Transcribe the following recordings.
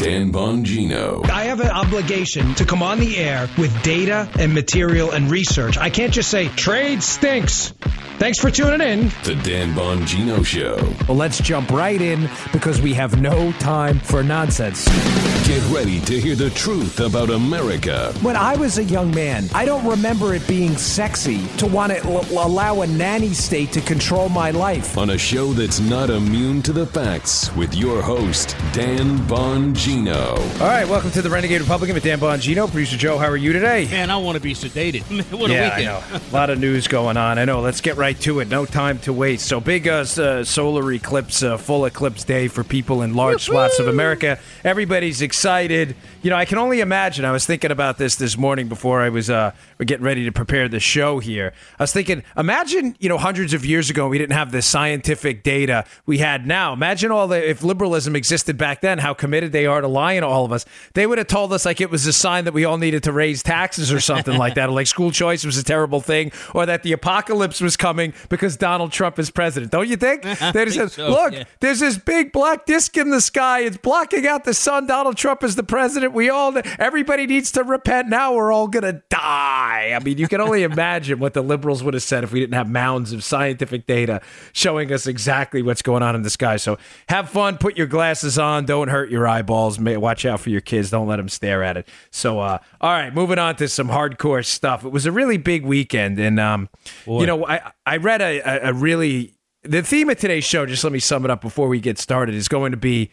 Dan Bongino. I have an obligation to come on the air with data and material and research. I can't just say trade stinks. Thanks for tuning in. The Dan Bongino Show. Well, let's jump right in because we have no time for nonsense. Get ready to hear the truth about America. When I was a young man, I don't remember it being sexy to want to l- allow a nanny state to control my life. On a show that's not immune to the facts with your host, Dan Bongino. All right, welcome to the Renegade Republican with Dan Bongino. Producer Joe, how are you today? Man, I want to be sedated. what yeah, a weekend. I know. A lot of news going on. I know. Let's get right to it. No time to waste. So, big uh, uh, solar eclipse, uh, full eclipse day for people in large swaths of America. Everybody's excited. You know, I can only imagine. I was thinking about this this morning before I was uh, getting ready to prepare the show here. I was thinking, imagine, you know, hundreds of years ago, we didn't have the scientific data we had now. Imagine all the, if liberalism existed back then, how committed they are to lying to all of us. They would have told us like it was a sign that we all needed to raise taxes or something like that, or like school choice was a terrible thing, or that the apocalypse was coming because Donald Trump is president. Don't you think? They just think said, so, look, yeah. there's this big black disc in the sky. It's blocking out the sun. Donald Trump is the president. We all, everybody needs to repent now. We're all going to die. I mean, you can only imagine what the liberals would have said if we didn't have mounds of scientific data showing us exactly what's going on in the sky. So have fun. Put your glasses on. Don't hurt your eyeballs. Watch out for your kids. Don't let them stare at it. So, uh, all right, moving on to some hardcore stuff. It was a really big weekend. And, um, you know, I, I read a, a, a really, the theme of today's show, just let me sum it up before we get started, is going to be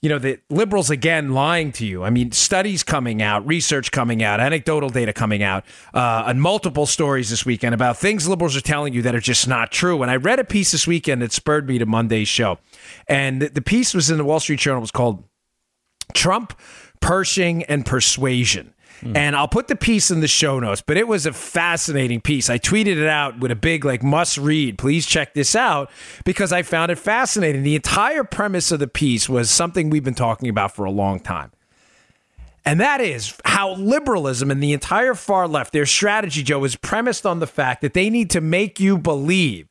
you know, the liberals again lying to you. I mean, studies coming out, research coming out, anecdotal data coming out, uh, and multiple stories this weekend about things liberals are telling you that are just not true. And I read a piece this weekend that spurred me to Monday's show. And the- the piece was in the Wall Street Journal. It was called Trump, Pershing, and Persuasion. And I'll put the piece in the show notes, but it was a fascinating piece. I tweeted it out with a big, like, must read. Please check this out because I found it fascinating. The entire premise of the piece was something we've been talking about for a long time. And that is how liberalism and the entire far left, their strategy, Joe, is premised on the fact that they need to make you believe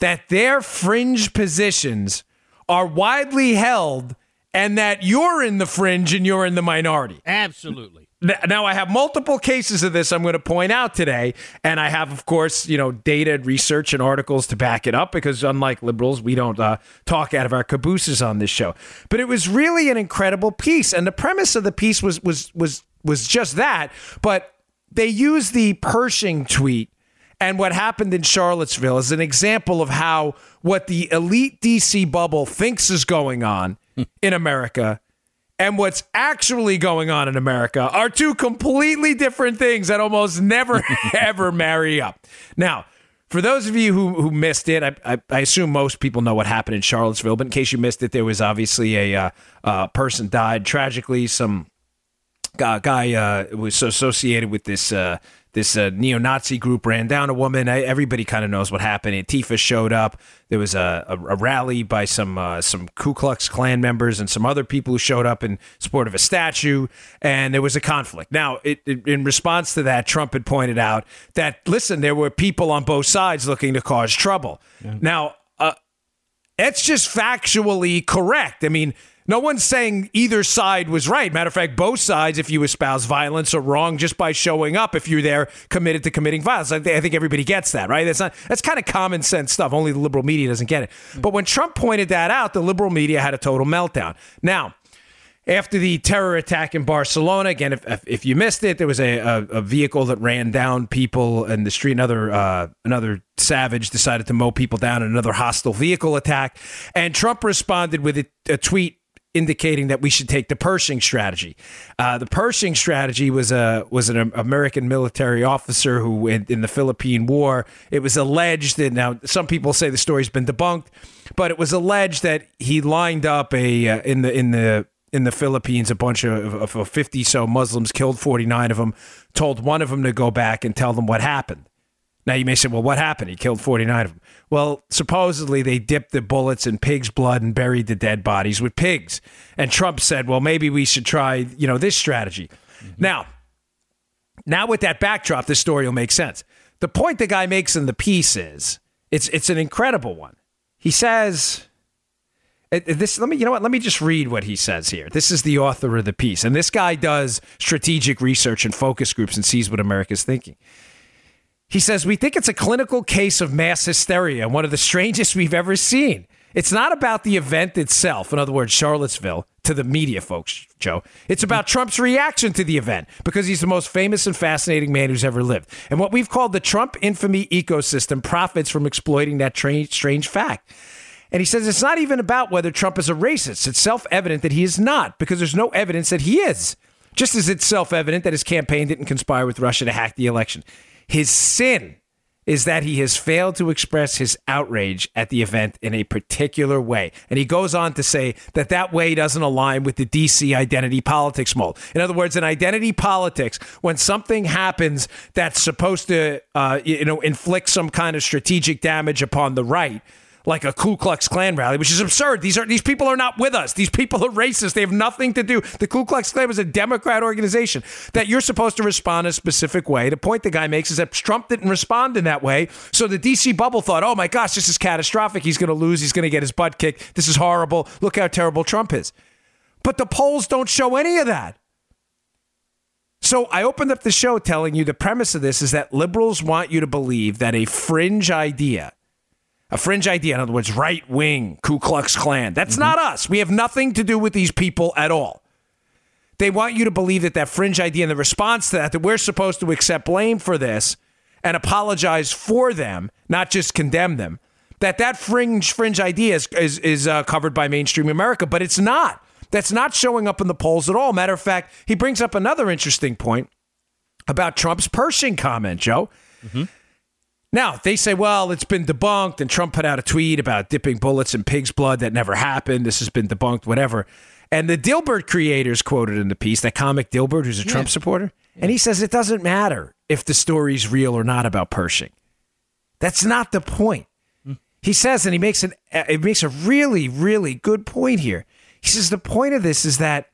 that their fringe positions are widely held and that you're in the fringe and you're in the minority. Absolutely. Now, I have multiple cases of this I'm going to point out today. And I have, of course, you know, data, and research, and articles to back it up because, unlike liberals, we don't uh, talk out of our cabooses on this show. But it was really an incredible piece. And the premise of the piece was, was, was, was just that. But they used the Pershing tweet and what happened in Charlottesville as an example of how what the elite DC bubble thinks is going on in America and what's actually going on in America are two completely different things that almost never ever marry up. Now, for those of you who, who missed it, I, I, I assume most people know what happened in Charlottesville, but in case you missed it, there was obviously a uh, uh, person died tragically. Some guy, guy uh, was associated with this uh, this uh, neo-Nazi group ran down a woman. I, everybody kind of knows what happened. Antifa showed up. There was a, a, a rally by some uh, some Ku Klux Klan members and some other people who showed up in support of a statue, and there was a conflict. Now, it, it, in response to that, Trump had pointed out that listen, there were people on both sides looking to cause trouble. Now, uh, it's just factually correct. I mean, no one's saying either side was right. Matter of fact, both sides, if you espouse violence, are wrong just by showing up. If you're there committed to committing violence, I, think everybody gets that, right? That's not that's kind of common sense stuff. Only the liberal media doesn't get it. But when Trump pointed that out, the liberal media had a total meltdown. Now. After the terror attack in Barcelona, again, if, if, if you missed it, there was a, a, a vehicle that ran down people in the street. Another uh, another savage decided to mow people down in another hostile vehicle attack, and Trump responded with a, a tweet indicating that we should take the Pershing strategy. Uh, the Pershing strategy was a was an American military officer who, in, in the Philippine War, it was alleged that now some people say the story's been debunked, but it was alleged that he lined up a uh, in the in the in the Philippines, a bunch of, of, of 50 so Muslims killed 49 of them, told one of them to go back and tell them what happened. Now you may say, well, what happened? He killed 49 of them. Well, supposedly they dipped the bullets in pig's blood and buried the dead bodies with pigs. And Trump said, well, maybe we should try, you know, this strategy. Now, now with that backdrop, this story will make sense. The point the guy makes in the piece is it's it's an incredible one. He says Uh, This let me you know what let me just read what he says here. This is the author of the piece, and this guy does strategic research and focus groups and sees what America's thinking. He says we think it's a clinical case of mass hysteria, one of the strangest we've ever seen. It's not about the event itself, in other words, Charlottesville, to the media folks, Joe. It's about Trump's reaction to the event because he's the most famous and fascinating man who's ever lived. And what we've called the Trump infamy ecosystem profits from exploiting that tra- strange fact. And he says it's not even about whether Trump is a racist. It's self evident that he is not because there's no evidence that he is. Just as it's self evident that his campaign didn't conspire with Russia to hack the election. His sin is that he has failed to express his outrage at the event in a particular way. And he goes on to say that that way doesn't align with the DC identity politics mold. In other words, in identity politics, when something happens that's supposed to, uh, you know, inflict some kind of strategic damage upon the right, like a Ku Klux Klan rally, which is absurd. These are these people are not with us. These people are racist. They have nothing to do. The Ku Klux Klan is a Democrat organization that you're supposed to respond a specific way. The point the guy makes is that Trump didn't respond in that way, so the DC bubble thought, "Oh my gosh, this is catastrophic. He's going to lose. He's going to get his butt kicked. This is horrible. Look how terrible Trump is." But the polls don't show any of that. So I opened up the show telling you the premise of this is that liberals want you to believe that a fringe idea a fringe idea, in other words, right wing Ku Klux Klan. That's not us. We have nothing to do with these people at all. They want you to believe that that fringe idea and the response to that, that we're supposed to accept blame for this and apologize for them, not just condemn them. That that fringe fringe idea is is, is uh, covered by mainstream America, but it's not. That's not showing up in the polls at all. Matter of fact, he brings up another interesting point about Trump's Pershing comment, Joe. Now, they say, well, it's been debunked, and Trump put out a tweet about dipping bullets in pig's blood. That never happened. This has been debunked, whatever. And the Dilbert creators quoted in the piece, that comic Dilbert, who's a Trump supporter, and he says it doesn't matter if the story's real or not about Pershing. That's not the point. Hmm. He says, and he makes an uh, it makes a really, really good point here. He says the point of this is that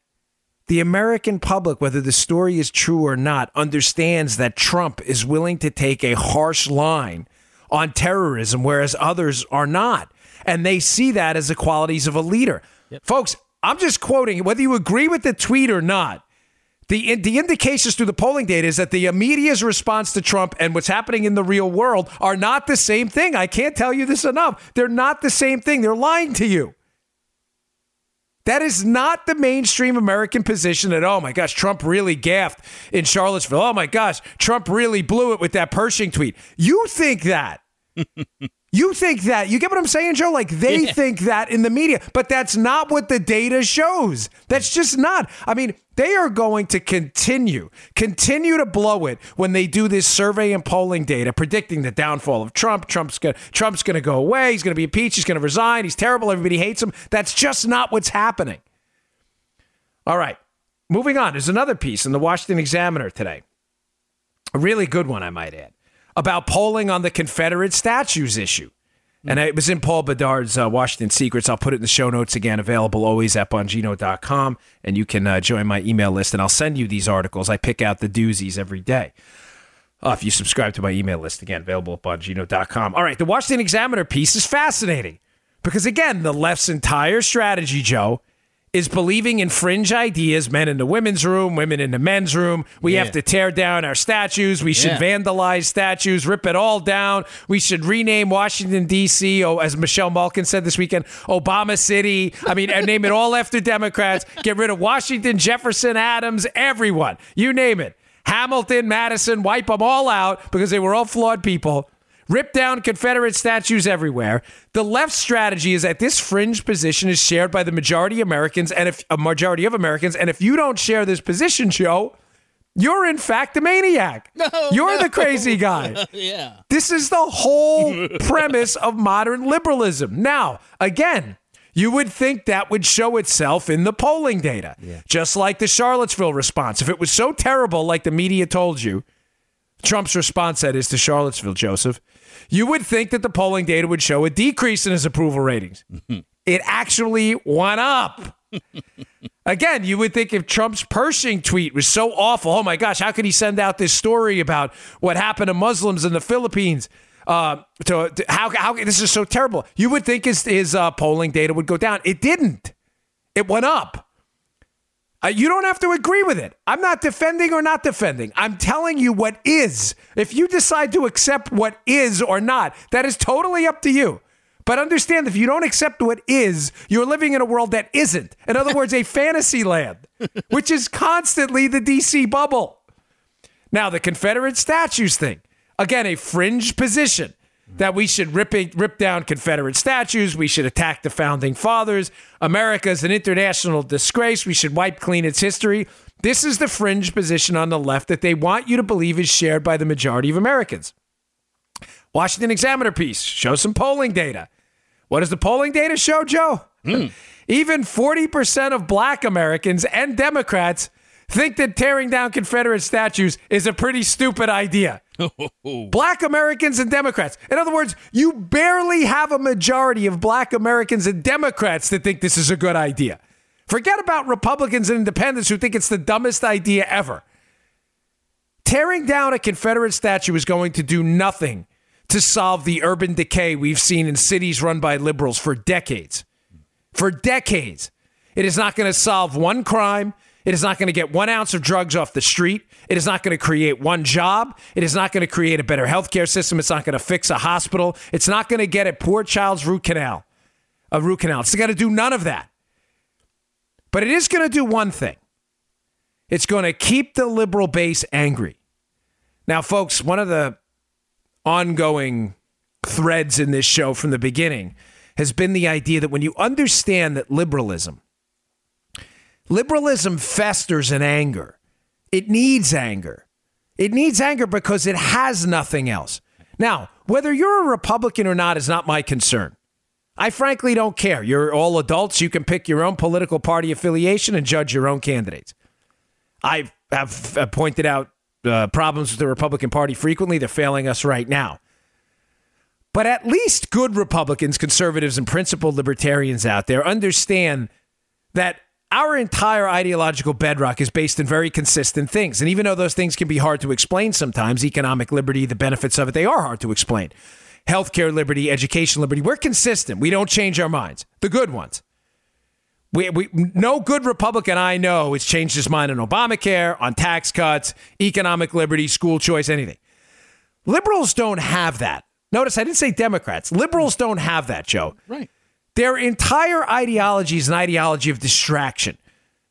the American public, whether the story is true or not, understands that Trump is willing to take a harsh line on terrorism, whereas others are not. And they see that as the qualities of a leader. Folks, I'm just quoting, whether you agree with the tweet or not, the, the indications through the polling data is that the media's response to Trump and what's happening in the real world are not the same thing. I can't tell you this enough. They're not the same thing. They're lying to you. That is not the mainstream American position that, oh my gosh, Trump really gaffed in Charlottesville. Oh my gosh, Trump really blew it with that Pershing tweet. You think that. You think that. You get what I'm saying, Joe? Like they think that in the media, but that's not what the data shows. That's just not. I mean, they are going to continue, continue to blow it when they do this survey and polling data predicting the downfall of Trump. Trump's going Trump's going to go away. He's going to be impeached. He's going to resign. He's terrible. Everybody hates him. That's just not what's happening. All right. Moving on. There's another piece in the Washington Examiner today. A really good one, I might add, about polling on the Confederate statues issue. And it was in Paul Bedard's uh, Washington Secrets. I'll put it in the show notes again, available always at bongino.com. And you can uh, join my email list, and I'll send you these articles. I pick out the doozies every day. Uh, if you subscribe to my email list, again, available at bongino.com. All right, the Washington Examiner piece is fascinating because, again, the left's entire strategy, Joe, is believing in fringe ideas, men in the women's room, women in the men's room. We Yeah. have to tear down our statues. We should Yeah. vandalize statues, rip it all down. We should rename Washington, D.C., oh, as Michelle Malkin said this weekend, Obama City. I mean, name it all after Democrats. Get rid of Washington, Jefferson, Adams, everyone. You name it. Hamilton, Madison, wipe them all out because they were all flawed people. Rip down Confederate statues everywhere. The left strategy is that this fringe position is shared by the majority of Americans and if a majority of Americans. And if you don't share this position, Joe, you're in fact a maniac. No, you're the crazy guy. Yeah. This is the whole premise of modern liberalism. Now, again, you would think that would show itself in the polling data, yeah. just like the Charlottesville response. If it was so terrible, like the media told you, Trump's response that is to Charlottesville, Joseph, you would think that the polling data would show a decrease in his approval ratings. it actually went up. Again, you would think if Trump's Pershing tweet was so awful, oh my gosh, how could he send out this story about what happened to Muslims in the Philippines? uh, to, to how how this is so terrible. You would think his his uh, polling data would go down. It didn't. It went up. Uh, you don't have to agree with it. I'm not defending or not defending. I'm telling you what is. If you decide to accept what is or not, that is totally up to you. But understand if you don't accept what is, you're living in a world that isn't. In other words, a fantasy land, which is constantly the DC bubble. Now, the Confederate statues thing, again, a fringe position that we should rip, rip down Confederate statues. We should attack the founding fathers. America is an international disgrace. We should wipe clean its history. This is the fringe position on the left that they want you to believe is shared by the majority of Americans. Washington Examiner piece shows some polling data. What does the polling data show, Joe? Mm. Even 40% of black Americans and Democrats think that tearing down Confederate statues is a pretty stupid idea. Oh. black Americans and Democrats. In other words, you barely have a majority of black Americans and Democrats that think this is a good idea. Forget about Republicans and independents who think it's the dumbest idea ever. Tearing down a Confederate statue is going to do nothing to solve the urban decay we've seen in cities run by liberals for decades. For decades. It is not going to solve one crime. It is not going to get one ounce of drugs off the street. It is not going to create one job. It is not going to create a better healthcare system. It's not going to fix a hospital. It's not going to get a poor child's root canal, a root canal. It's going to do none of that. But it is going to do one thing. It's going to keep the liberal base angry. Now, folks, one of the ongoing threads in this show from the beginning has been the idea that when you understand that liberalism, liberalism festers in anger, it needs anger. It needs anger because it has nothing else. Now, whether you're a Republican or not is not my concern. I frankly don't care. You're all adults. You can pick your own political party affiliation and judge your own candidates. I have pointed out uh, problems with the Republican Party frequently. They're failing us right now. But at least good Republicans, conservatives, and principled libertarians out there understand that our entire ideological bedrock is based in very consistent things. And even though those things can be hard to explain sometimes, economic liberty, the benefits of it, they are hard to explain. Healthcare liberty, education liberty, we're consistent. We don't change our minds, the good ones. We, we, no good Republican I know has changed his mind on Obamacare, on tax cuts, economic liberty, school choice, anything. Liberals don't have that. Notice I didn't say Democrats. Liberals don't have that, Joe. Right. Their entire ideology is an ideology of distraction.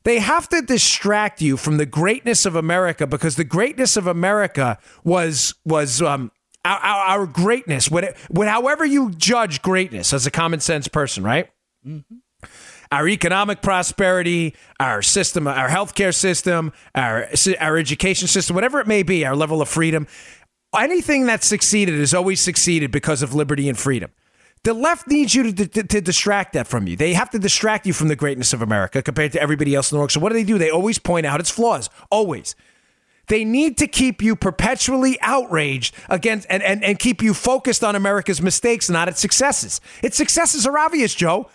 They have to distract you from the greatness of America because the greatness of America was was um, our, our, our, greatness. When, it, when, however you judge greatness as a common sense person, right? Mm-hmm our economic prosperity, our system, our healthcare system, our our education system, whatever it may be, our level of freedom. Anything that's succeeded has always succeeded because of liberty and freedom. The left needs you to, to, to, distract that from you. They have to distract you from the greatness of America compared to everybody else in the world. So, what do they do? They always point out its flaws. Always. They need to keep you perpetually outraged against and, and, and keep you focused on America's mistakes, not its successes. Its successes are obvious, Joe.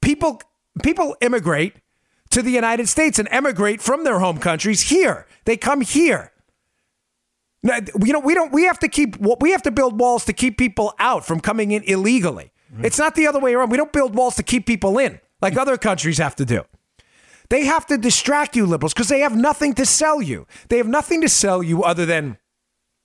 People people immigrate to the United States and emigrate from their home countries here. They come here. You know, we don't. We have to keep. We have to build walls to keep people out from coming in illegally. Mm-hmm. It's not the other way around. We don't build walls to keep people in like other countries have to do. They have to distract you liberals because they have nothing to sell you. They have nothing to sell you other than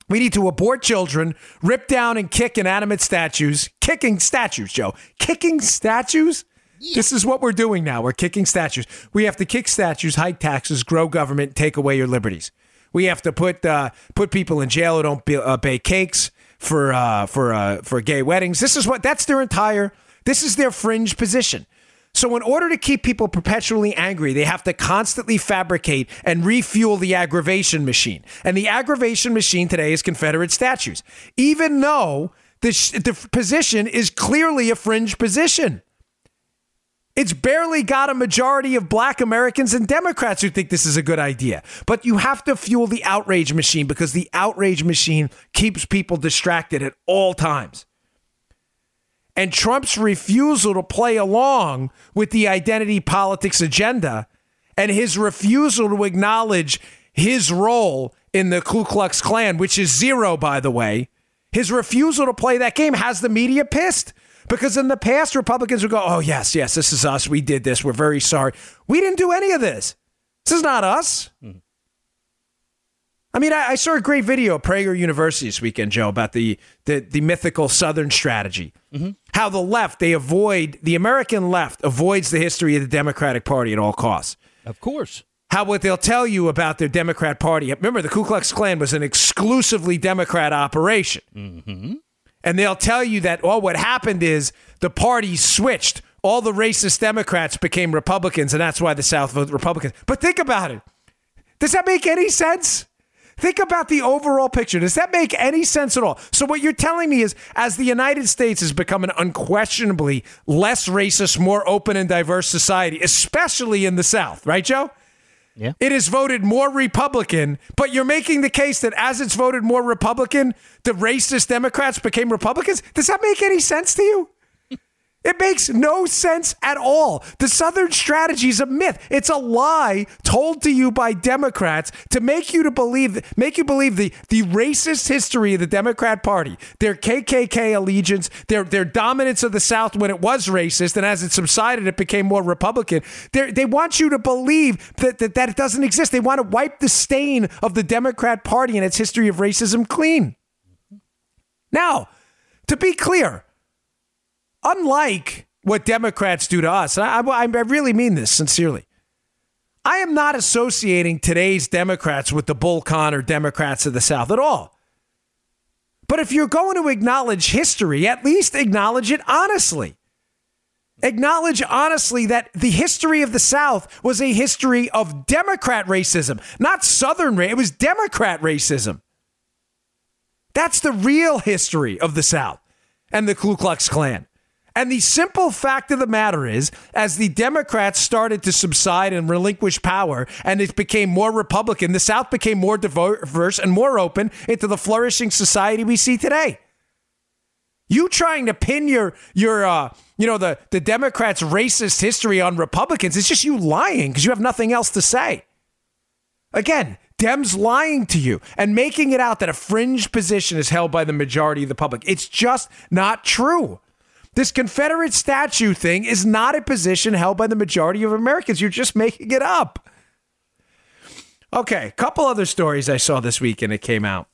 we need to abort children, rip down and kick inanimate statues, kicking statues, Joe, kicking statues. This is what we're doing now. We're kicking statues. We have to kick statues, hike taxes, grow government, take away your liberties. We have to put uh, put people in jail who don't be, uh, bake cakes for uh, for uh, for gay weddings. This is what that's their entire. This is their fringe position. So, in order to keep people perpetually angry, they have to constantly fabricate and refuel the aggravation machine. And the aggravation machine today is Confederate statues, even though the, the position is clearly a fringe position. It's barely got a majority of black Americans and Democrats who think this is a good idea. But you have to fuel the outrage machine because the outrage machine keeps people distracted at all times. And Trump's refusal to play along with the identity politics agenda and his refusal to acknowledge his role in the Ku Klux Klan, which is zero, by the way, his refusal to play that game has the media pissed. Because in the past, Republicans would go, oh, yes, yes, this is us. We did this. We're very sorry. We didn't do any of this. This is not us. Mm-hmm. I mean, I, I, saw a great video at Prager University this weekend, Joe, about the the, the mythical Southern strategy. Mm-hmm. How the left they avoid the American left avoids the history of the Democratic Party at all costs. Of course. How what they'll tell you about their Democrat Party. Remember, the Ku Klux Klan was an exclusively Democrat operation, mm-hmm. And they'll tell you that oh, what happened is the party switched. All the racist Democrats became Republicans, and that's why the South voted Republicans. But think about it. Does that make any sense? Think about the overall picture. Does that make any sense at all? So, what you're telling me is, as the United States has become an unquestionably less racist, more open and diverse society, especially in the South, right, Joe? Yeah. It has voted more Republican, but you're making the case that as it's voted more Republican, the racist Democrats became Republicans. Does that make any sense to you? It makes no sense at all. The Southern strategy is a myth. It's a lie told to you by Democrats to make you to believe make you believe the, the racist history of the Democrat Party, their KKK allegiance, their their dominance of the South when it was racist, and as it subsided, it became more Republican. They're, they want you to believe that, that that it doesn't exist. They want to wipe the stain of the Democrat Party and its history of racism clean. Now, to be clear unlike what Democrats do to us, I, I, I really mean this sincerely. I am not associating today's Democrats with the Bull Connor Democrats of the South at all. But if you're going to acknowledge history, at least acknowledge it honestly. Acknowledge honestly that the history of the South was a history of Democrat racism, not Southern racism. It was Democrat racism. That's the real history of the South and the Ku Klux Klan. And the simple fact of the matter is, as the Democrats started to subside and relinquish power, and it became more Republican, the South became more diverse and more open into the flourishing society we see today. You trying to pin your your uh, you know the the Democrats' racist history on Republicans? It's just you lying because you have nothing else to say. Again, Dems lying to you and making it out that a fringe position is held by the majority of the public. It's just not true. This Confederate statue thing is not a position held by the majority of Americans. You're just making it up. Okay, a couple other stories I saw this week and it came out.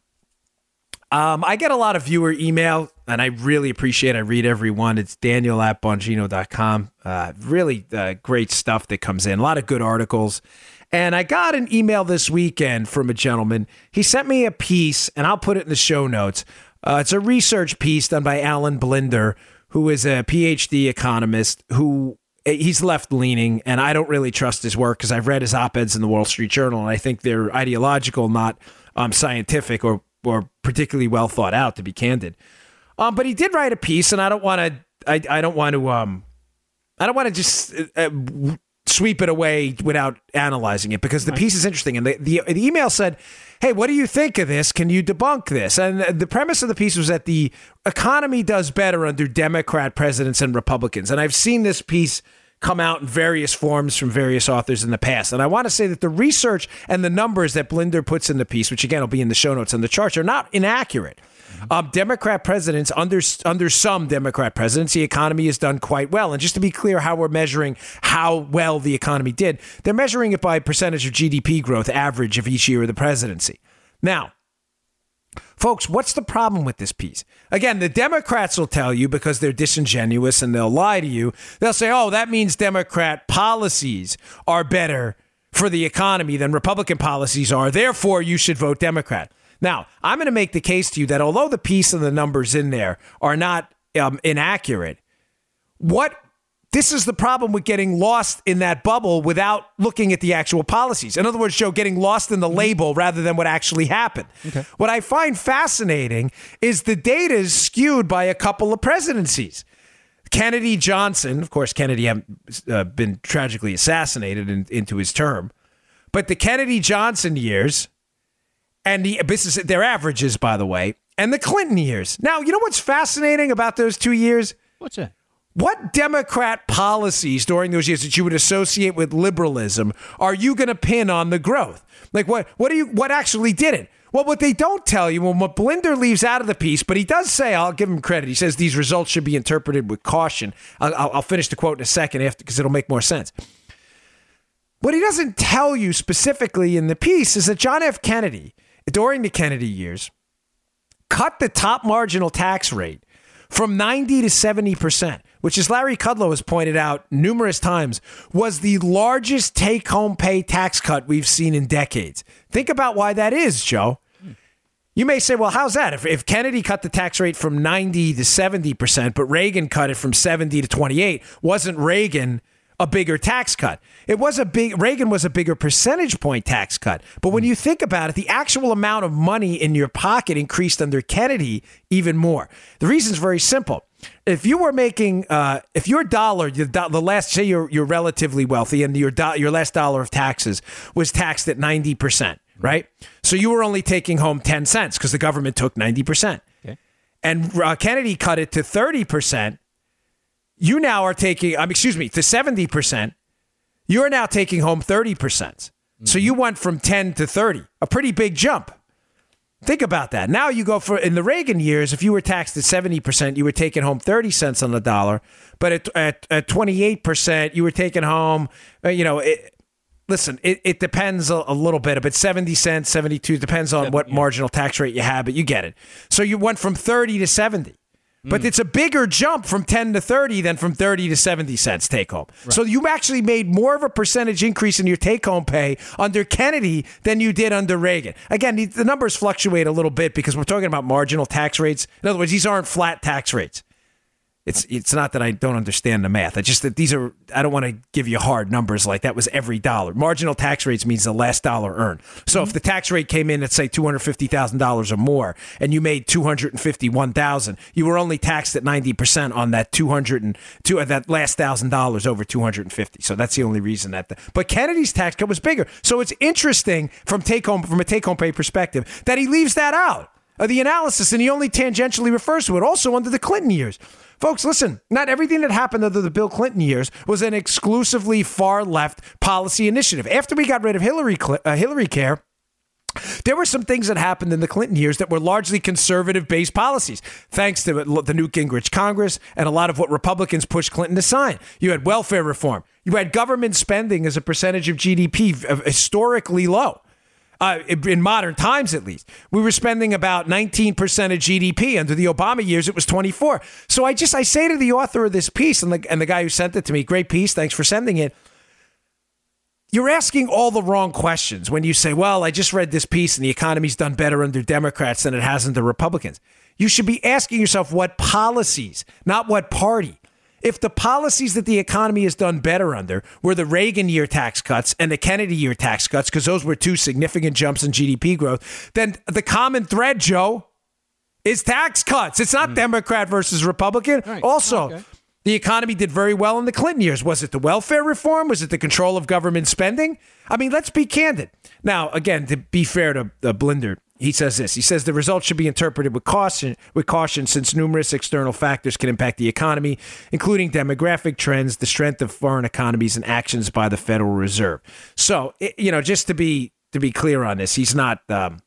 Um, I get a lot of viewer email, and I really appreciate it. I read every one. It's daniel at bongino.com. Uh, really uh, great stuff that comes in, a lot of good articles. And I got an email this weekend from a gentleman. He sent me a piece, and I'll put it in the show notes. Uh, it's a research piece done by Alan Blinder, who is a PhD economist who eh, he's left leaning, and I don't really trust his work because I've read his op eds in the Wall Street Journal, and I think they're ideological, not um, scientific or or particularly well thought out, to be candid. Um, but he did write a piece, and I don't want to. I, I don't want to. Um, I don't want to just uh, sweep it away without analyzing it because the piece is interesting. And the, the, the email said, Hey, what do you think of this? Can you debunk this? And the premise of the piece was that the economy does better under Democrat presidents and Republicans. And I've seen this piece come out in various forms from various authors in the past. And I want to say that the research and the numbers that Blinder puts in the piece, which again will be in the show notes and the charts, are not inaccurate. Um, Democrat presidents under under some Democrat presidents, the economy has done quite well. And just to be clear, how we're measuring how well the economy did, they're measuring it by percentage of GDP growth average of each year of the presidency. Now, Folks, what's the problem with this piece? Again, the Democrats will tell you because they're disingenuous and they'll lie to you. They'll say, oh, that means Democrat policies are better for the economy than Republican policies are. Therefore, you should vote Democrat. Now, I'm going to make the case to you that although the piece and the numbers in there are not um, inaccurate, what this is the problem with getting lost in that bubble without looking at the actual policies. In other words, Joe, getting lost in the mm-hmm. label rather than what actually happened. Okay. What I find fascinating is the data is skewed by a couple of presidencies. Kennedy Johnson, of course, Kennedy had uh, been tragically assassinated in, into his term, but the Kennedy Johnson years, and the this is their averages, by the way, and the Clinton years. Now, you know what's fascinating about those two years? What's that? What Democrat policies during those years that you would associate with liberalism are you going to pin on the growth? Like what? What do you? What actually did it? Well, what they don't tell you, and what Blinder leaves out of the piece, but he does say, I'll give him credit. He says these results should be interpreted with caution. I'll, I'll finish the quote in a second after because it'll make more sense. What he doesn't tell you specifically in the piece is that John F. Kennedy, during the Kennedy years, cut the top marginal tax rate from 90 to 70%, which, as Larry Kudlow has pointed out numerous times, was the largest take home pay tax cut we've seen in decades. Think about why that is, Joe. You may say, well, how's that? If, if Kennedy cut the tax rate from 90 to 70%, but Reagan cut it from 70 to 28, wasn't Reagan a bigger tax cut. It was a big Reagan was a bigger percentage point tax cut. But when you think about it, the actual amount of money in your pocket increased under Kennedy even more. The reason is very simple. If you were making, uh, if your dollar, the, the last, say you're you're relatively wealthy, and your do, your last dollar of taxes was taxed at ninety percent, right? So you were only taking home ten cents because the government took ninety percent, and uh, Kennedy cut it to thirty percent you now are taking, um, excuse me, to 70%, you're now taking home 30%. percent So you went from 10 to 30, a pretty big jump. Think about that. Now you go for, in the Reagan years, if you were taxed at 70%, you were taking home 30 cents on the dollar. But at, at, at 28%, you were taking home, uh, you know, it, listen, it, it depends a, a, little bit, but 70 cents, 72, depends on what marginal tax rate you have, but you get it. So you went from 30 to 70. But mm. it's a bigger jump from 10 to 30 than from 30 to 70 cents take home. Right. So you actually made more of a percentage increase in your take home pay under Kennedy than you did under Reagan. Again, the, the numbers fluctuate a little bit because we're talking about marginal tax rates. In other words, these aren't flat tax rates. It's it's not that I don't understand the math. I just that these are I don't want to give you hard numbers like that was every dollar. Marginal tax rates means the last dollar earned. So mm-hmm. if the tax rate came in at say two hundred fifty thousand dollars or more, and you made two hundred and fifty one thousand, you were only taxed at ninety percent on that two hundred and two uh, that last thousand dollars over two hundred and fifty. So that's the only reason that. The, but Kennedy's tax cut was bigger. So it's interesting from take home from a take home pay perspective that he leaves that out of the analysis, and he only tangentially refers to it. Also under the Clinton years. Folks, listen, not everything that happened under the Bill Clinton years was an exclusively far left policy initiative. After we got rid of Hillary, uh, Hillary Care, there were some things that happened in the Clinton years that were largely conservative based policies, thanks to the Newt Gingrich Congress and a lot of what Republicans pushed Clinton to sign. You had welfare reform, you had government spending as a percentage of GDP historically low uh, in modern times at least. We were spending about 19% of GDP. Under the Obama years, it was 24. So I just I say to the author of this piece and the, and the guy who sent it to me, great piece, thanks for sending it. You're asking all the wrong questions when you say, well, I just read this piece and the economy's done better under Democrats than it has under Republicans. You should be asking yourself what policies, not what party. If the policies that the economy has done better under were the Reagan year tax cuts and the Kennedy year tax cuts, because those were two significant jumps in GDP growth, then the common thread, Joe, is tax cuts. It's not mm. Democrat versus Republican. Right. Also, okay. the economy did very well in the Clinton years. Was it the welfare reform? Was it the control of government spending? I mean, let's be candid. Now, again, to be fair to the Blinder, he says this. He says the results should be interpreted with caution, with caution, since numerous external factors can impact the economy, including demographic trends, the strength of foreign economies, and actions by the Federal Reserve. So, you know, just to be to be clear on this, he's not um,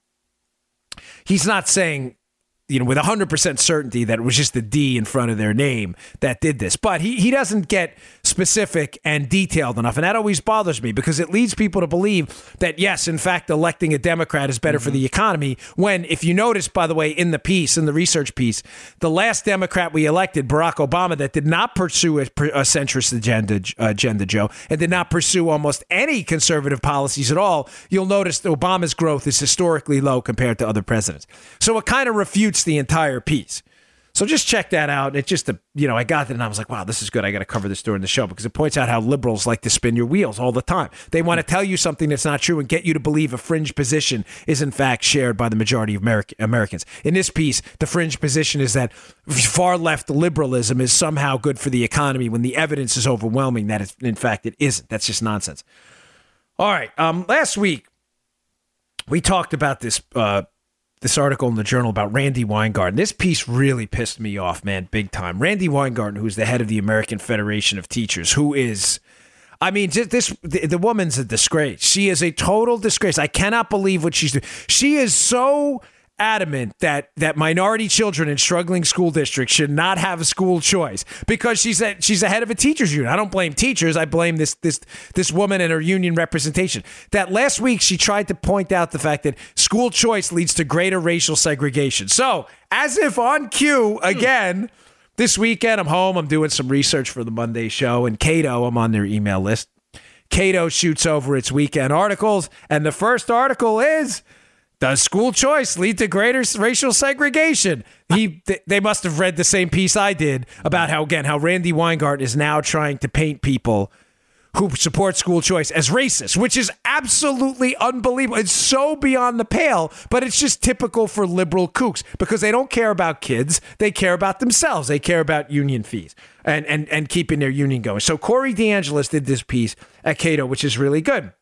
he's not saying you know, with 100% certainty that it was just the D in front of their name that did this. But he, he doesn't get specific and detailed enough. And that always bothers me because it leads people to believe that, yes, in fact, electing a Democrat is better mm-hmm. for the economy. When, if you notice, by the way, in the piece, in the research piece, the last Democrat we elected, Barack Obama, that did not pursue a, a centrist agenda, agenda, Joe, and did not pursue almost any conservative policies at all, you'll notice that Obama's growth is historically low compared to other presidents. So it kind of refutes the entire piece. So just check that out. It just, a you know, I got it and I was like, wow, this is good. I got to cover this during the show because it points out how liberals like to spin your wheels all the time. They want to tell you something that's not true and get you to believe a fringe position is in fact shared by the majority of American Americans. In this piece, the fringe position is that far left liberalism is somehow good for the economy when the evidence is overwhelming that it's, in fact it isn't. That's just nonsense. All right. Um, last week we talked about this uh, this article in the journal about Randi Weingarten. This piece really pissed me off, man, big time. Randi Weingarten, who's the head of the American Federation of Teachers, who is I mean, this the, the woman's a disgrace. She is a total disgrace. I cannot believe what she's doing. She is so adamant that that minority children in struggling school districts should not have a school choice because she's a, she's the head of a teachers union. I don't blame teachers. I blame this this this woman and her union representation. That last week she tried to point out the fact that school choice leads to greater racial segregation. So, as if on cue hmm. again, this weekend I'm home, I'm doing some research for the Monday show and Cato, I'm on their email list. Cato shoots over its weekend articles and the first article is does school choice lead to greater racial segregation? He, they must have read the same piece I did about how again how Randi Weingart is now trying to paint people who support school choice as racist, which is absolutely unbelievable. It's so beyond the pale, but it's just typical for liberal kooks because they don't care about kids. They care about themselves. They care about union fees and, and, and keeping their union going. So Corey DeAngelis did this piece at Cato, which is really good.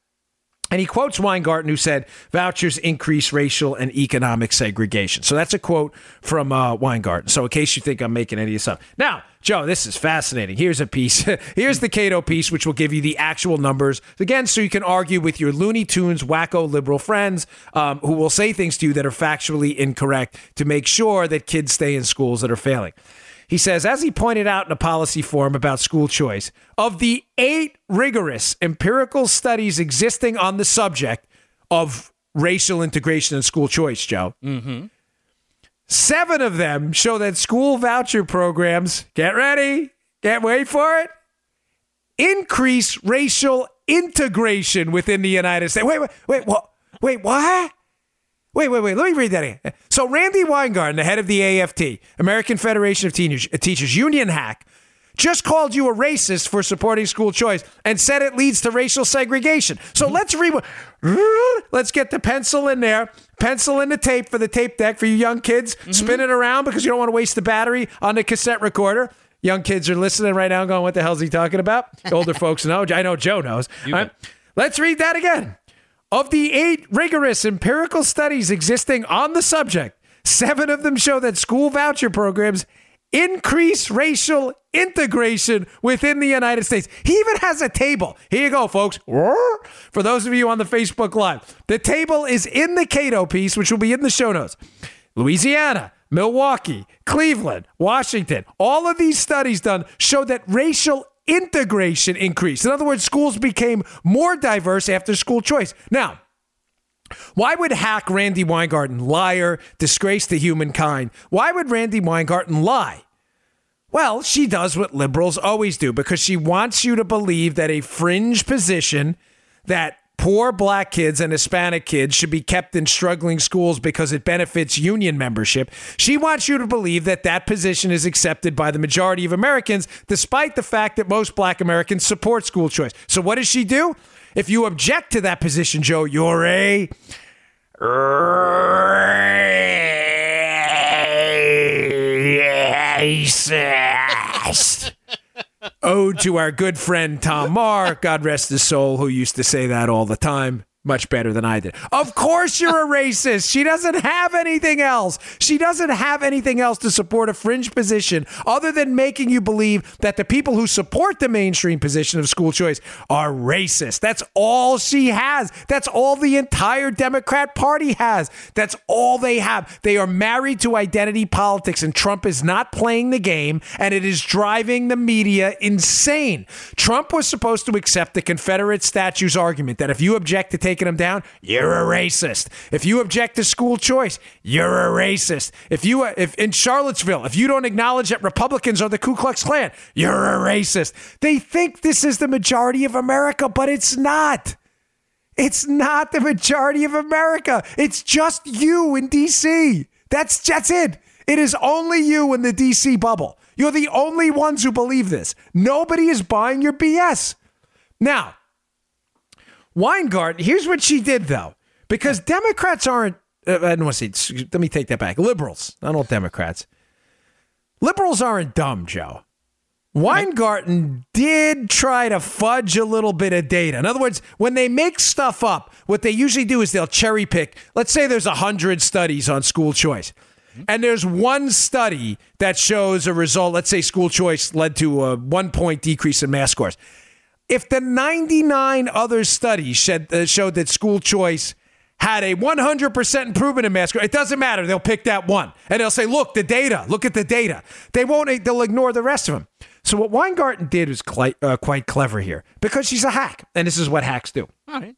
And he quotes Weingarten, who said, vouchers increase racial and economic segregation. So that's a quote from uh, Weingarten. So, in case you think I'm making any of this up. Now, Joe, this is fascinating. Here's a piece. Here's the Cato piece, which will give you the actual numbers. Again, so you can argue with your Looney Tunes, wacko liberal friends um, who will say things to you that are factually incorrect to make sure that kids stay in schools that are failing. He says, as he pointed out in a policy forum about school choice, of the eight rigorous empirical studies existing on the subject of racial integration and school choice, Joe, mm-hmm. seven of them show that school voucher programs, get ready, can't wait for it, increase racial integration within the United States. Wait, wait, wait, what? Wait, what? Wait, wait, wait. Let me read that again. So, Randi Weingarten, the head of the AFT, American Federation of Teachers, Teachers Union hack, just called you a racist for supporting school choice and said it leads to racial segregation. So let's read. Let's get the pencil in there, pencil in the tape for the tape deck for you young kids. Mm-hmm. Spin it around because you don't want to waste the battery on the cassette recorder. Young kids are listening right now, going, "What the hell's he talking about?" Older folks know. I know Joe knows. Right? Let's read that again. Of the eight rigorous empirical studies existing on the subject, seven of them show that school voucher programs increase racial integration within the United States. He even has a table. Here you go, folks. For those of you on the Facebook Live, the table is in the Cato piece, which will be in the show notes. Louisiana, Milwaukee, Cleveland, Washington, all of these studies done show that racial integration increased. In other words, schools became more diverse after school choice. Now, why would hack Randi Weingarten, liar, disgrace to humankind? Why would Randi Weingarten lie? Well, she does what liberals always do because she wants you to believe that a fringe position that poor black kids and Hispanic kids should be kept in struggling schools because it benefits union membership. She wants you to believe that that position is accepted by the majority of Americans, despite the fact that most black Americans support school choice. So, what does she do? If you object to that position, Joe, you're a racist. Ode to our good friend Tom Marr, God rest his soul, who used to say that all the time much better than I did. Of course, you're a racist. She doesn't have anything else. She doesn't have anything else to support a fringe position other than making you believe that the people who support the mainstream position of school choice are racist. That's all she has. That's all the entire Democrat Party has. That's all they have. They are married to identity politics, and Trump is not playing the game, and it is driving the media insane. Trump was supposed to accept the Confederate statues argument that if you object to take taking them down, you're a racist. If you object to school choice, you're a racist. If you uh, if in Charlottesville, if you don't acknowledge that Republicans are the Ku Klux Klan, you're a racist. They think this is the majority of America, but it's not. It's not the majority of America. It's just you in DC. That's that's it. It is only you in the DC bubble. You're the only ones who believe this. Nobody is buying your BS. Now, Weingarten, here's what she did though, because Democrats aren't. Uh, I don't want to say. Let me take that back. Liberals, not all Democrats. Liberals aren't dumb, Joe. Weingarten did try to fudge a little bit of data. In other words, when they make stuff up, what they usually do is they'll cherry pick. Let's say there's 100 studies on school choice. And there's one study that shows a result. Let's say school choice led to a one point decrease in math scores. If the 99 other studies shed, uh, showed that school choice had a 100% improvement in math it doesn't matter. They'll pick that one and they'll say, "Look, the data. Look at the data." They won't. They'll ignore the rest of them. So what Weingarten did was quite, uh, quite clever here because she's a hack, and this is what hacks do. All right.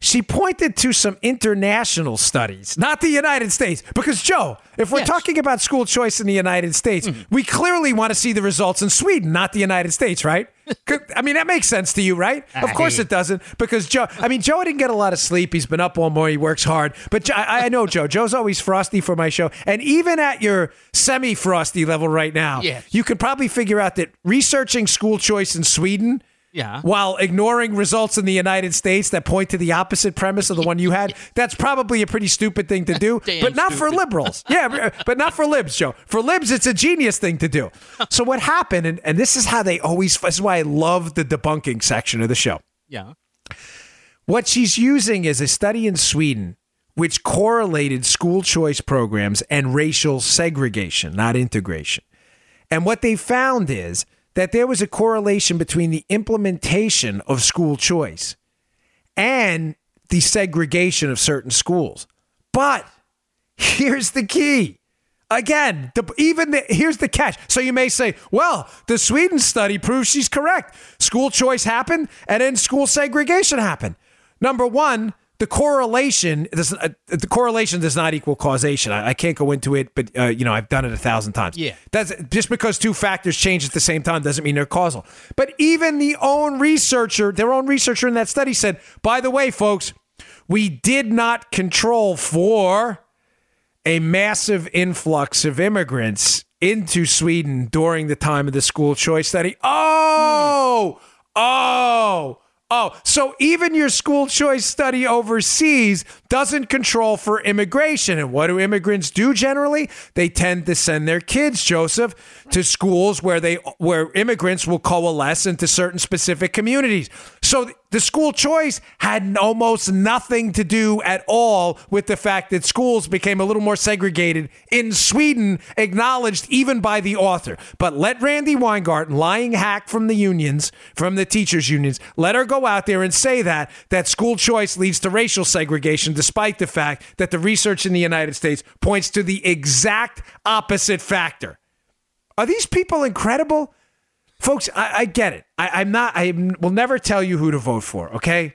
She pointed to some international studies, not the United States. Because, Joe, if we're Yes. talking about school choice in the United States, we clearly want to see the results in Sweden, not the United States, right? I mean, that makes sense to you, right? Of course it doesn't. Because Joe, I mean, Joe didn't get a lot of sleep. He's been up all morning. He works hard. But I, I know Joe. Joe's always frosty for my show. And even at your semi frosty level right now, Yes. you could probably figure out that researching school choice in Sweden Yeah. while ignoring results in the United States that point to the opposite premise of the one you had, that's probably a pretty stupid thing to do, but not for liberals. Yeah, but not for libs, Joe. For libs, it's a genius thing to do. So what happened, and, and this is how they always, this is why I love the debunking section of the show. Yeah. What she's using is a study in Sweden which correlated school choice programs and racial segregation, not integration. And what they found is that there was a correlation between the implementation of school choice and the segregation of certain schools. But here's the key. Again, the, even the, here's the catch. So you may say, well, the Sweden study proves she's correct. School choice happened and then school segregation happened. Number one, the correlation does, uh, the correlation does not equal causation. I, I can't go into it, but uh, you know I've done it a thousand times. Yeah. That's just because two factors change at the same time doesn't mean they're causal. But even the own researcher, their own researcher in that study said, by the way, folks, we did not control for a massive influx of immigrants into Sweden during the time of the school choice study. Oh, oh, oh. So even your school choice study overseas doesn't control for immigration. And what do immigrants do generally? They tend to send their kids, Joseph, to schools where they where immigrants will coalesce into certain specific communities. So the school choice had almost nothing to do at all with the fact that schools became a little more segregated in Sweden, acknowledged even by the author. But let Randi Weingarten, lying hack from the unions, from the teachers' unions, let her go out there and say that that school choice leads to racial segregation, despite the fact that the research in the United States points to the exact opposite factor. Are these people incredible? Folks, I, I get it. I, I'm not, I will never tell you who to vote for, okay?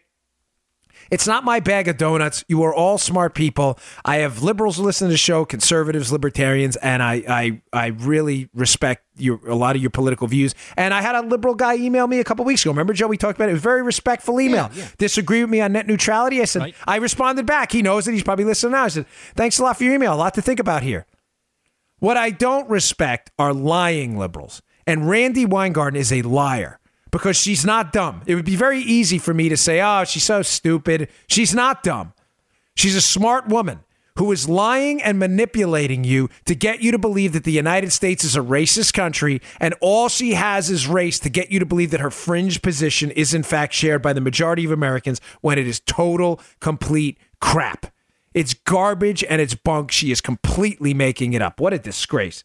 It's not my bag of donuts. You are all smart people. I have liberals listening to the show, conservatives, libertarians, and I, I, I really respect your a lot of your political views. And I had a liberal guy email me a couple weeks ago. Remember, Joe? We talked about it. It was a very respectful email. Disagree with me on net neutrality. I said Right. I responded back. He knows that he's probably listening now. I said, "Thanks a lot for your email. A lot to think about here." What I don't respect are lying liberals. And Randi Weingarten is a liar because she's not dumb. It would be very easy for me to say, oh, she's so stupid. She's not dumb. She's a smart woman who is lying and manipulating you to get you to believe that the United States is a racist country and all she has is race to get you to believe that her fringe position is in fact shared by the majority of Americans when it is total, complete crap. It's garbage and it's bunk. She is completely making it up. What a disgrace.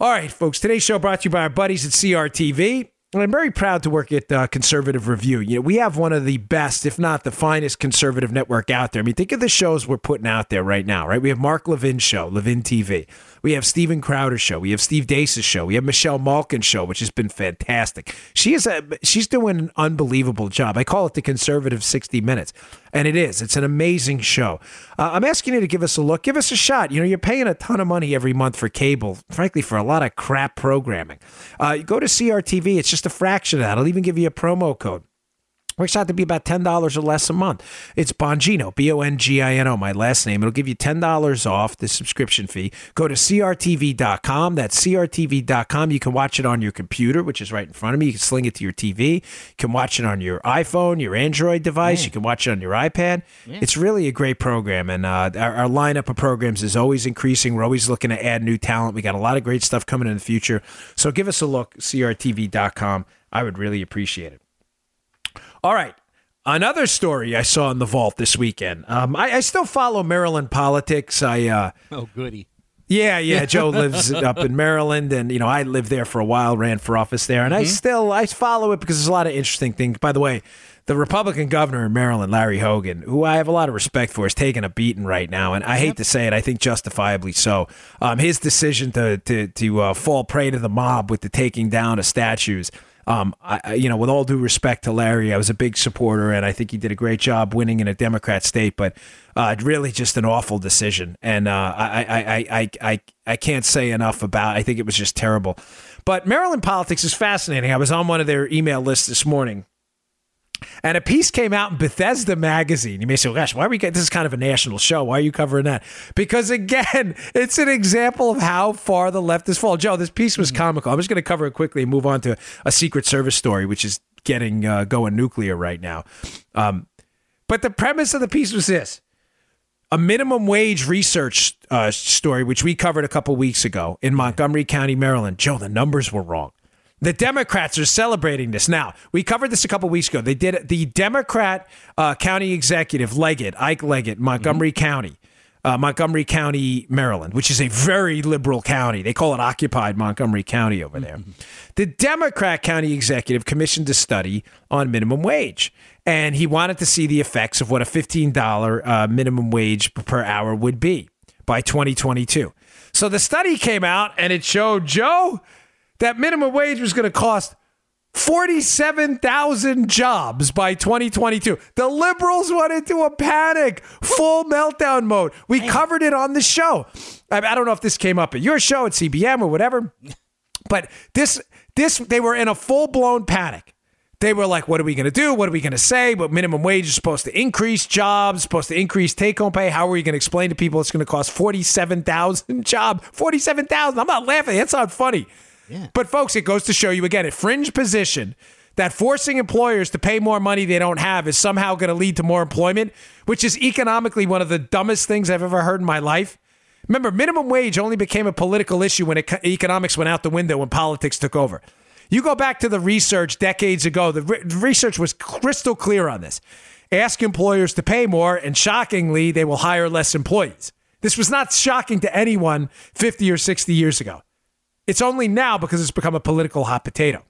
All right, folks. Today's show brought to you by our buddies at CRTV. And I'm very proud to work at uh, Conservative Review. You know, we have one of the best, if not the finest, conservative network out there. I mean, think of the shows we're putting out there right now, right? We have Mark Levin's show, Levin TV. We have Steven Crowder's show. We have Steve Deace's show. We have Michelle Malkin's show, which has been fantastic. She is a she's doing an unbelievable job. I call it the conservative 60 minutes. And it is. It's an amazing show. Uh, I'm asking you to give us a look. Give us a shot. You know, you're paying a ton of money every month for cable, frankly, for a lot of crap programming. Uh, go to CRTV. It's just a fraction of that. I'll even give you a promo code. Works out to be about $10 or less a month. It's Bongino, B O N G I N O, my last name. It'll give you $10 off the subscription fee. Go to CRTV.com. That's CRTV.com. You can watch it on your computer, which is right in front of me. You can sling it to your TV. You can watch it on your iPhone, your Android device. You can watch it on your iPad. It's really a great program. And uh, our, our lineup of programs is always increasing. We're always looking to add new talent. We got a lot of great stuff coming in the future. So give us a look, CRTV.com. I would really appreciate it. All right. Another story I saw in the vault this weekend. Um, I, I still follow Maryland politics. I, uh, Oh, goody. yeah, yeah. Joe lives up in Maryland, and you know I lived there for a while, ran for office there, and I still I follow it because there's a lot of interesting things. By the way, the Republican governor in Maryland, Larry Hogan, who I have a lot of respect for, is taking a beating right now, and I hate to say it, I think justifiably so. Um, his decision to to to uh, fall prey to the mob with the taking down of statues. Um, I, you know, with all due respect to Larry, I was a big supporter, and I think he did a great job winning in a Democrat state. But uh, really, just an awful decision, and uh, I, I, I, I, I can't say enough about. I think it was just terrible. But Maryland politics is fascinating. I was on one of their email lists this morning. And a piece came out in Bethesda magazine. You may say, well, gosh, why are we getting this is kind of a national show? Why are you covering that? Because again, it's an example of how far the left has fallen. Joe, this piece was comical. I'm just going to cover it quickly and move on to a Secret Service story, which is getting uh, going nuclear right now. Um, but the premise of the piece was this a minimum wage research uh, story, which we covered a couple weeks ago in Montgomery County, Maryland. Joe, the numbers were wrong. The Democrats are celebrating this now. We covered this a couple weeks ago. They did. The Democrat uh, county executive Leggett, Ike Leggett, Montgomery County, uh, Montgomery County, Maryland, which is a very liberal county. They call it occupied Montgomery County over there. The Democrat county executive commissioned a study on minimum wage, and he wanted to see the effects of what a $15 uh, minimum wage per hour would be by 2022. So the study came out and it showed Joe that minimum wage was going to cost 47,000 jobs by 2022. The liberals went into a panic, full meltdown mode. We covered it on the show. I, I don't know if this came up at your show at CBM or whatever, but this this they were in a full-blown panic. They were like, what are we going to do? What are we going to say? But minimum wage is supposed to increase jobs, supposed to increase take home pay. How are we going to explain to people it's going to cost 47,000 job? 47,000. I'm not laughing. That's not funny. But folks, it goes to show you again, a fringe position that forcing employers to pay more money they don't have is somehow going to lead to more employment, which is economically one of the dumbest things I've ever heard in my life. Remember, minimum wage only became a political issue when eco- economics went out the window when politics took over. You go back to the research decades ago, the re- research was crystal clear on this. Ask employers to pay more, and shockingly, they will hire less employees. This was not shocking to anyone 50 or 60 years ago. It's only now because it's become a political hot potato.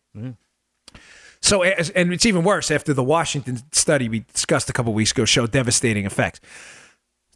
So, as- and it's even worse after the Washington study we discussed a couple weeks ago showed devastating effects.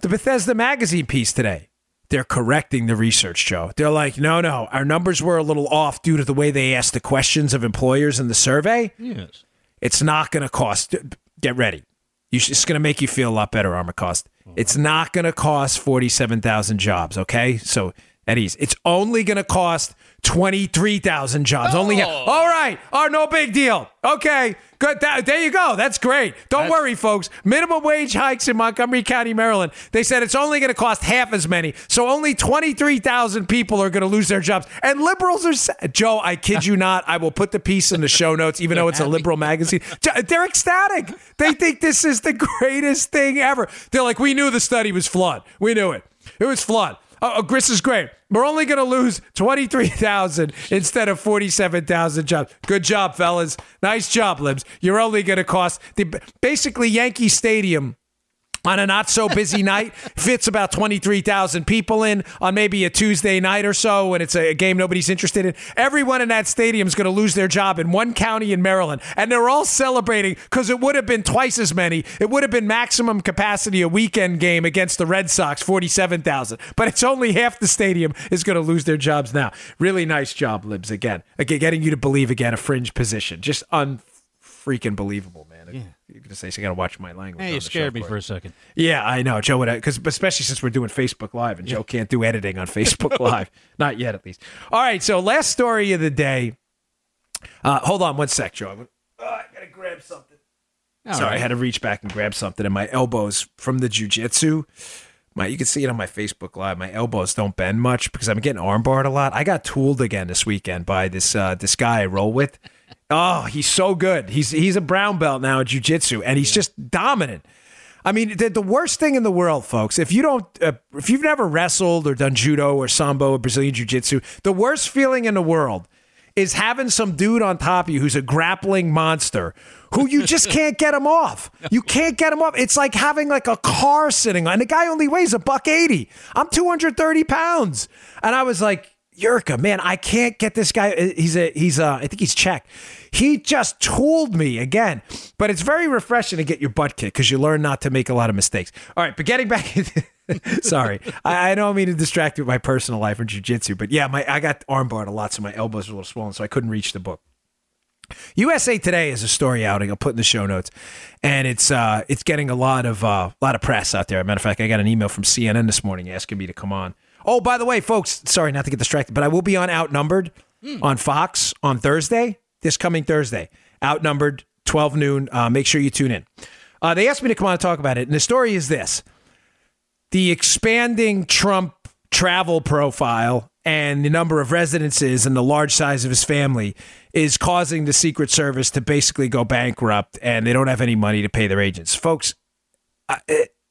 The Bethesda magazine piece today, they're correcting the research, Joe. They're like, no, no, our numbers were a little off due to the way they asked the questions of employers in the survey. Yes. It's not going to cost. Get ready. You should, it's going to make you feel a lot better, Armor oh, Cost. It's not going to cost 47,000 jobs, okay? So at ease. It's only going to cost 23,000 jobs. Only oh. All right. Oh, no big deal. Okay. Good. That, there you go. That's great. Don't worry, folks. Minimum wage hikes in Montgomery County, Maryland. They said it's only going to cost half as many. So only 23,000 people are going to lose their jobs. And liberals are sa- Joe, I kid you not. I will put the piece in the show notes even though it's a liberal magazine. They're ecstatic. They think this is the greatest thing ever. They're like, "We knew the study was flawed. We knew it. It was flawed." Oh, oh, Gris is great. We're only going to lose 23,000 instead of 47,000 jobs. Good job, fellas. Nice job, Libs. You're only going to cost the basically Yankee Stadium on a not so busy night fits about 23,000 people in on maybe a Tuesday night or so when it's a game nobody's interested in. Everyone in that stadium is going to lose their job in one county in Maryland. And they're all celebrating because it would have been twice as many. It would have been maximum capacity a weekend game against the Red Sox, 47,000. But it's only half the stadium is going to lose their jobs now. Really nice job, Libs, again. Again, getting you to believe again a fringe position. Just unfreaking believable, man. You're going to say, so I got to watch my language. Hey, you scared me for a second. Yeah, I know. Joe would, because especially since we're doing Facebook Live and Joe can't do editing on Facebook Live. Not yet, at least. All right. So, last story of the day. Uh, hold on one sec, Joe. Oh, I got to grab something. Sorry, I had to reach back and grab something, and my elbows from the jujitsu. My, you can see it on my Facebook Live. My elbows don't bend much because I'm getting armbarred a lot. I got tooled again this weekend by this uh, this guy I roll with. Oh, he's so good. He's he's a brown belt now at jujitsu, and he's just dominant. I mean, the, the worst thing in the world, folks, if you don't, uh, if you've never wrestled or done judo or sambo or Brazilian jiu jitsu, the worst feeling in the world is having some dude on top of you who's a grappling monster who you just can't get him off. You can't get him off. It's like having like a car sitting on. And the guy only weighs a buck eighty. I'm 230 pounds, and I was like, Yurka, man, I can't get this guy. He's a he's a I think he's Czech. He just tooled me again. But it's very refreshing to get your butt kicked because you learn not to make a lot of mistakes. All right, but getting back sorry. I, I don't mean to distract you with my personal life or jujitsu, but yeah, my I got armbarred a lot, so my elbows are a little swollen, so I couldn't reach the book. USA Today is a story outing. I'll put in the show notes, and it's uh, it's getting a lot of uh, a lot of press out there. Matter of fact, I got an email from CNN this morning asking me to come on. Oh, by the way, folks, sorry not to get distracted, but I will be on Outnumbered on Fox on Thursday, this coming Thursday. Outnumbered, 12 noon. Uh, make sure you tune in. Uh, they asked me to come on and talk about it, and the story is this the expanding Trump travel profile and the number of residences and the large size of his family is causing the Secret Service to basically go bankrupt and they don't have any money to pay their agents. Folks, I,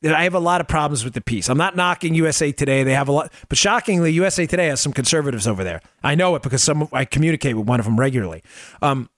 I have a lot of problems with the piece. I'm not knocking USA Today. They have a lot, but shockingly, USA Today has some conservatives over there. I know it because some I communicate with one of them regularly. Um,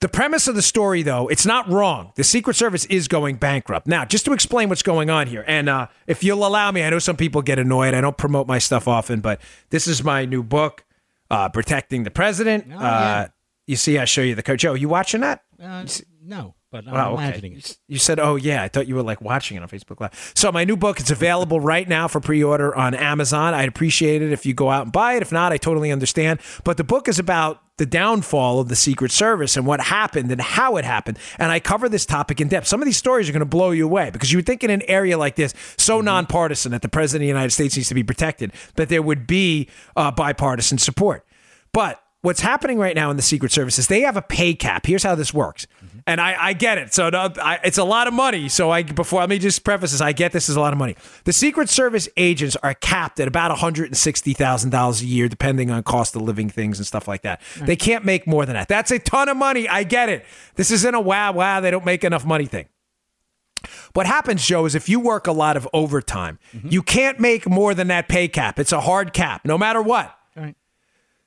the premise of the story, though, it's not wrong. The Secret Service is going bankrupt. Now, just to explain what's going on here, and uh, if you'll allow me, I know some people get annoyed. I don't promote my stuff often, but this is my new book, uh, Protecting the President. Oh, yeah. uh, you see, I show you the code. Joe, you watching that? Uh, no, but I'm Wow, okay. it. You said, "Oh yeah," I thought you were like watching it on Facebook Live. So my new book is available right now for pre-order on Amazon. I'd appreciate it if you go out and buy it. If not, I totally understand. But the book is about the downfall of the Secret Service and what happened and how it happened. And I cover this topic in depth. Some of these stories are going to blow you away because you would think in an area like this, so nonpartisan that the president of the United States needs to be protected, that there would be uh, bipartisan support. But what's happening right now in the Secret Service is they have a pay cap. Here's how this works, and I, I get it. So no, I, it's a lot of money. So I before let me just preface this: I get this is a lot of money. The Secret Service agents are capped at about one hundred and sixty thousand dollars a year, depending on cost of living things and stuff like that. They can't make more than that. That's a ton of money. I get it. This isn't a wow wow. They don't make enough money thing. What happens, Joe, is if you work a lot of overtime, mm-hmm. you can't make more than that pay cap. It's a hard cap, no matter what.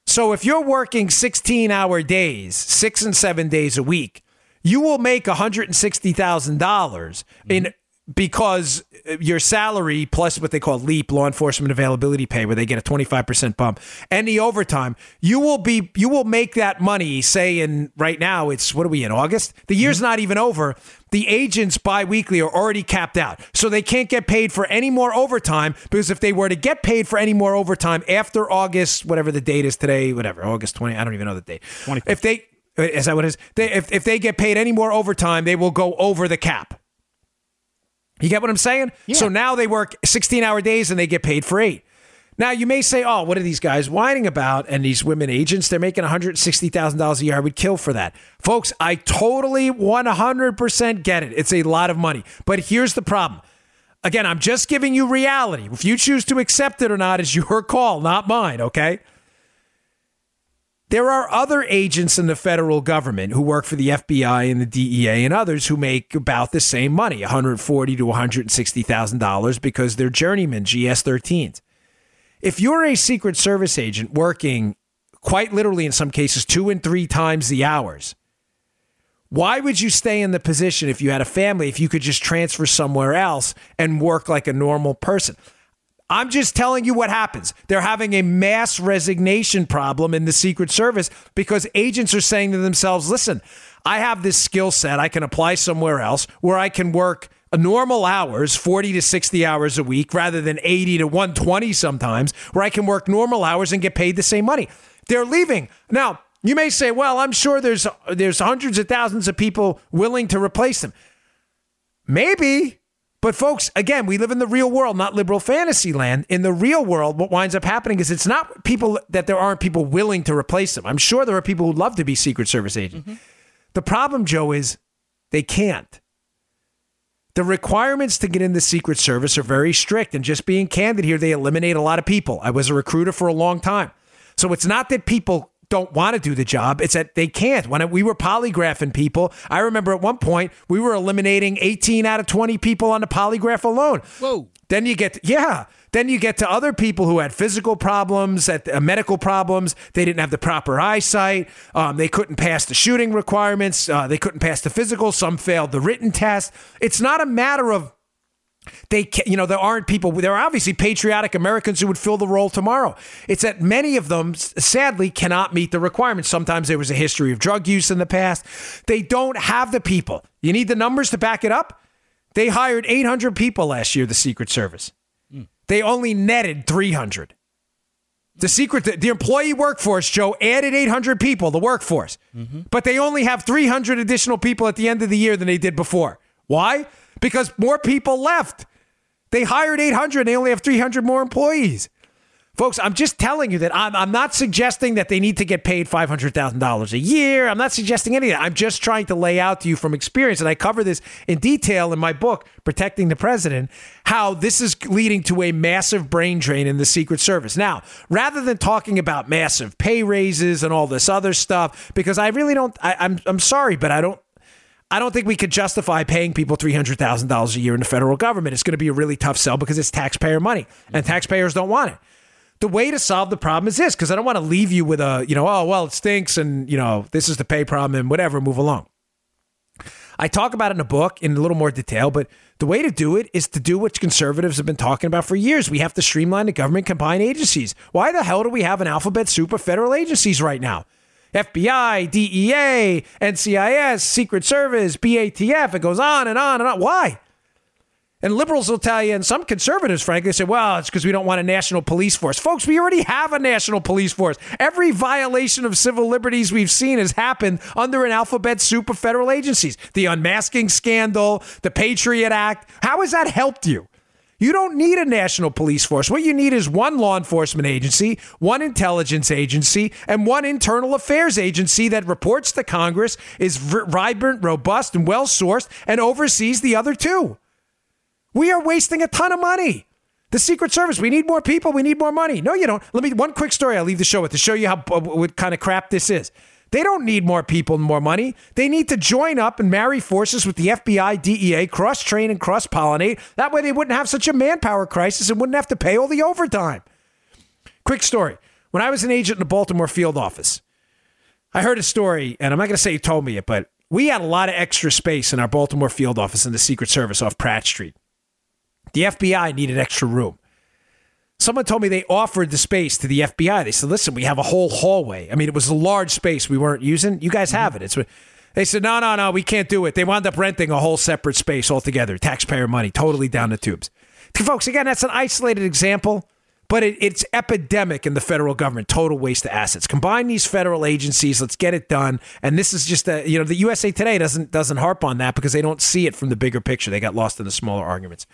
So if you're working 16 hour days, six and seven days a week, you will make $160,000 in mm-hmm. Because your salary plus what they call leap law enforcement availability pay where they get a 25% bump and the overtime you will be you will make that money say in right now it's what are we in august? The year's mm-hmm. not even over. The agents biweekly are already capped out. So they can't get paid for any more overtime because if they were to get paid for any more overtime after august whatever the date is today whatever august 20 i don't even know the date. 25th. if they is that what it is? They, if, if they get paid any more overtime they will go over the cap you get what I'm saying? So now they work 16 hour days and they get paid for eight. Now you may say, oh, what are these guys whining about? And these women agents, they're making $160,000 a year. I would kill for that. Folks, I totally 100% get it. It's a lot of money. But here's the problem. Again, I'm just giving you reality. If you choose to accept it or not is your call, not mine, okay? There are other agents in the federal government who work for the FBI and the DEA and others who make about the same money, 140 to 160,000 dollars because they're journeymen GS-13s. If you're a Secret Service agent working quite literally in some cases 2 and 3 times the hours, why would you stay in the position if you had a family if you could just transfer somewhere else and work like a normal person? I'm just telling you what happens. They're having a mass resignation problem in the Secret Service because agents are saying to themselves, listen, I have this skill set. I can apply somewhere else where I can work normal hours, 40 to 60 hours a week, rather than 80 to 120 sometimes, where I can work normal hours and get paid the same money. They're leaving. Now, you may say, well, I'm sure there's there's hundreds of thousands of people willing to replace them. Maybe, but folks, again, we live in the real world, not liberal fantasy land. In the real world, what winds up happening is it's not people that there aren't people willing to replace them. I'm sure there are people who love to be Secret Service agents. Mm-hmm. The problem, Joe, is They can't. The requirements to get in the Secret Service are very strict. And just being candid here, they eliminate a lot of people. I was a recruiter for a long time. So it's not that people don't want to do the job. It's that they can't. When we were polygraphing people, I remember at one point we were eliminating 18 out of 20 people on the polygraph alone. Whoa. Then you get, to, yeah. Then you get to other people who had physical problems, at uh, medical problems. They didn't have the proper eyesight. Um, they couldn't pass the shooting requirements. Uh, they couldn't pass the physical. Some failed the written test. It's not a matter of they you know there aren't people there are obviously patriotic americans who would fill the role tomorrow it's that many of them sadly cannot meet the requirements sometimes there was a history of drug use in the past they don't have the people you need the numbers to back it up they hired 800 people last year the secret service they only netted 300. The secret, the, the employee workforce, Joe, added 800 people, the workforce, mm-hmm. but they only have 300 additional people at the end of the year than they did before. Why? Because more people left. They hired 800, they only have 300 more employees. Folks, I'm just telling you that I'm, I'm not suggesting that they need to get paid $500,000 a year. I'm not suggesting any of that. I'm just trying to lay out to you from experience, and I cover this in detail in my book, Protecting the President, how this is leading to a massive brain drain in the Secret Service. Now, rather than talking about massive pay raises and all this other stuff, because I really don't, I, I'm, I'm sorry, but I don't I don't think we could justify paying people $300,000 a year in the federal government. It's going to be a really tough sell because it's taxpayer money and mm-hmm. taxpayers don't want it the way to solve the problem is this because I don't want to leave you with a, you know, oh, well, it stinks and, you know, this is the pay problem and whatever, move along. I talk about it in a book in a little more detail, but the way to do it is to do what conservatives have been talking about for years. We have to streamline the government combined agencies. Why the hell do we have an alphabet soup of federal agencies right now? FBI, DEA, NCIS, Secret Service, BATF, it goes on and on and on. Why? And liberals will tell you, and some conservatives, frankly, say, well, it's because we don't want a national police force. Folks, we already have a national police force. Every violation of civil liberties we've seen has happened under an alphabet soup of federal agencies. The unmasking scandal, the Patriot Act. How has that helped you? You don't need a national police force. What you need is one law enforcement agency, one intelligence agency, and one internal affairs agency that reports to Congress, is vibrant, robust, and well sourced, and oversees the other two. We are wasting a ton of money. The Secret Service, we need more people, we need more money. No, you don't. Let me one quick story I'll leave the show with to show you how uh, what kind of crap this is. They don't need more people and more money. They need to join up and marry forces with the FBI, DEA, cross train and cross pollinate. That way they wouldn't have such a manpower crisis and wouldn't have to pay all the overtime. Quick story. When I was an agent in the Baltimore field office, I heard a story, and I'm not going to say you told me it, but we had a lot of extra space in our Baltimore field office in the Secret Service off Pratt Street. The FBI needed extra room. Someone told me they offered the space to the FBI. They said, listen, we have a whole hallway. I mean, it was a large space we weren't using. You guys have it. It's they said, no, no, no, we can't do it. They wound up renting a whole separate space altogether. Taxpayer money, totally down the tubes. Folks, again, that's an isolated example, but it, it's epidemic in the federal government. Total waste of assets. Combine these federal agencies. Let's get it done. And this is just a, you know, the USA Today doesn't doesn't harp on that because they don't see it from the bigger picture. They got lost in the smaller arguments.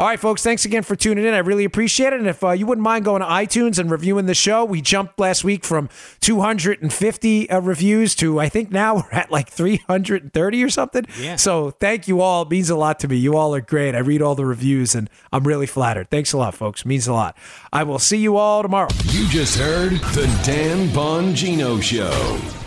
All right, folks, thanks again for tuning in. I really appreciate it. And if uh, you wouldn't mind going to iTunes and reviewing the show, we jumped last week from 250 uh, reviews to I think now we're at like 330 or something. Yeah. So thank you all. It means a lot to me. You all are great. I read all the reviews and I'm really flattered. Thanks a lot, folks. It means a lot. I will see you all tomorrow. You just heard the Dan Bongino Show.